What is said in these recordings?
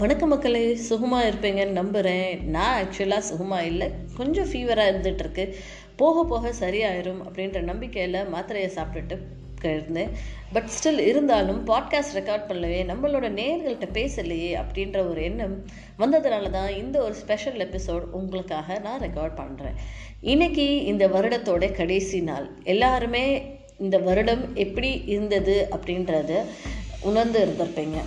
வணக்க மக்களே சுகமாக இருப்பீங்கன்னு நம்புகிறேன் நான் ஆக்சுவலாக சுகமாக இல்லை. கொஞ்சம் ஃபீவராக இருந்துகிட்ருக்கு போக போக சரியாயிரும் அப்படின்ற நம்பிக்கையில் மாத்திரையை சாப்பிட்டுட்டு இருந்தேன். பட் ஸ்டில் இருந்தாலும் பாட்காஸ்ட் ரெக்கார்ட் பண்ணலையே நம்மளோட நேர்கள்ட்ட பேசலையே அப்படின்ற ஒரு எண்ணம் வந்ததுனால தான் இந்த ஒரு ஸ்பெஷல் எபிசோட் உங்களுக்காக நான் ரெக்கார்ட் பண்ணுறேன் இன்னைக்கு இந்த வருடத்தோட கடைசி நாள். எல்லாருமே இந்த வருடம் எப்படி இருந்தது அப்படின்றத உணர்ந்து இருந்திருப்பீங்க.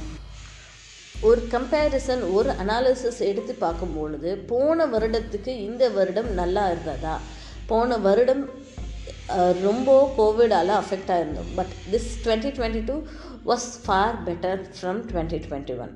ஒரு கம்பேரிசன் ஒரு அனாலிசிஸ் எடுத்து பார்க்கும் பொழுது போன வருடத்துக்கு இந்த வருடம் நல்லா இருந்ததா? போன வருடம் ரொம்ப கோவிடால் affect ஆயிருந்தோம். But this twenty twenty two was far better from twenty twenty one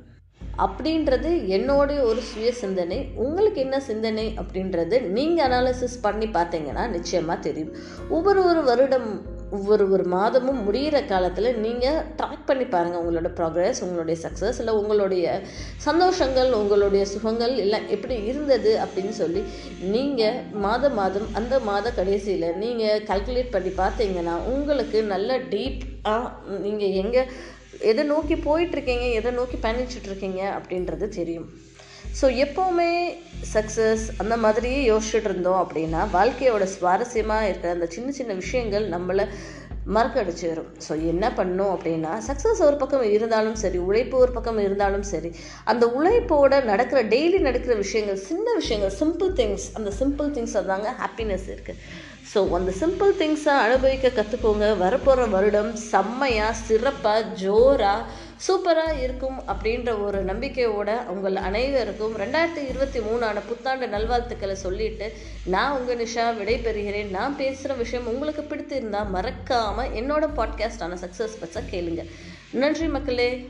அப்படின்றது என்னோடைய ஒரு சுய சிந்தனை. உங்களுக்கு என்ன சிந்தனை அப்படின்றது நீங்கள் அனாலிசிஸ் பண்ணி பார்த்தீங்கன்னா நிச்சயமாக தெரியும். ஒவ்வொரு ஒரு வருடம் ஒவ்வொரு ஒரு மாதமும் முடிகிற காலத்தில் நீங்கள் ட்ராக் பண்ணி பாருங்கள் உங்களோட ப்ராக்ரஸ் உங்களுடைய சக்ஸஸ் இல்லை உங்களுடைய சந்தோஷங்கள் உங்களுடைய சுகங்கள் இல்லை எப்படி இருந்தது அப்படின்னு சொல்லி நீங்கள் மாதம் மாதம் அந்த மாத கடைசியில் நீங்கள் கால்குலேட் பண்ணி பார்த்தீங்கன்னா உங்களுக்கு நல்ல டீப்பாக நீங்கள் எங்கே எதை நோக்கி போயிட்டுருக்கீங்க எதை நோக்கி பயணிச்சுட்ருக்கீங்க அப்படின்றது தெரியும். ஸோ எப்போவுமே சக்ஸஸ் அந்த மாதிரியே யோசிச்சுட்டு இருந்தோம் அப்படின்னா வாழ்க்கையோட சுவாரஸ்யமாக இருக்கிற அந்த சின்ன சின்ன விஷயங்கள் நம்மளை மறக்கடிச்சிடும் ஸோ என்ன பண்ணும் அப்படின்னா சக்ஸஸ் ஒரு பக்கம் இருந்தாலும் சரி உழைப்பு ஒரு பக்கம் இருந்தாலும் சரி அந்த உழைப்போட நடக்கிற டெய்லி நடக்கிற விஷயங்கள் சின்ன விஷயங்கள் சிம்பிள் திங்ஸ் அந்த சிம்பிள் திங்ஸ் தாங்க ஹாப்பினஸ் இருக்குது ஸோ அந்த சிம்பிள் திங்ஸை அனுபவிக்க கற்றுக்கோங்க வரப்போகிற வருடம் செம்மையாக சிறப்பாக ஜோராக சூப்பராக இருக்கும் அப்படின்ற ஒரு நம்பிக்கையோட உங்கள் அனைவருக்கும் ரெண்டாயிரத்தி இருபத்தி மூணான புத்தாண்டு நல்வாழ்த்துக்களை சொல்லிட்டு நான் உங்கள் நிஷா விடைபெறுகிறேன். நான் பேசுகிற விஷயம் உங்களுக்கு பிடித்திருந்தால் மறக்காமல் என்னோட பாட்காஸ்டான சக்ஸஸ் பச்சா கேளுங்க. நன்றி மக்களே.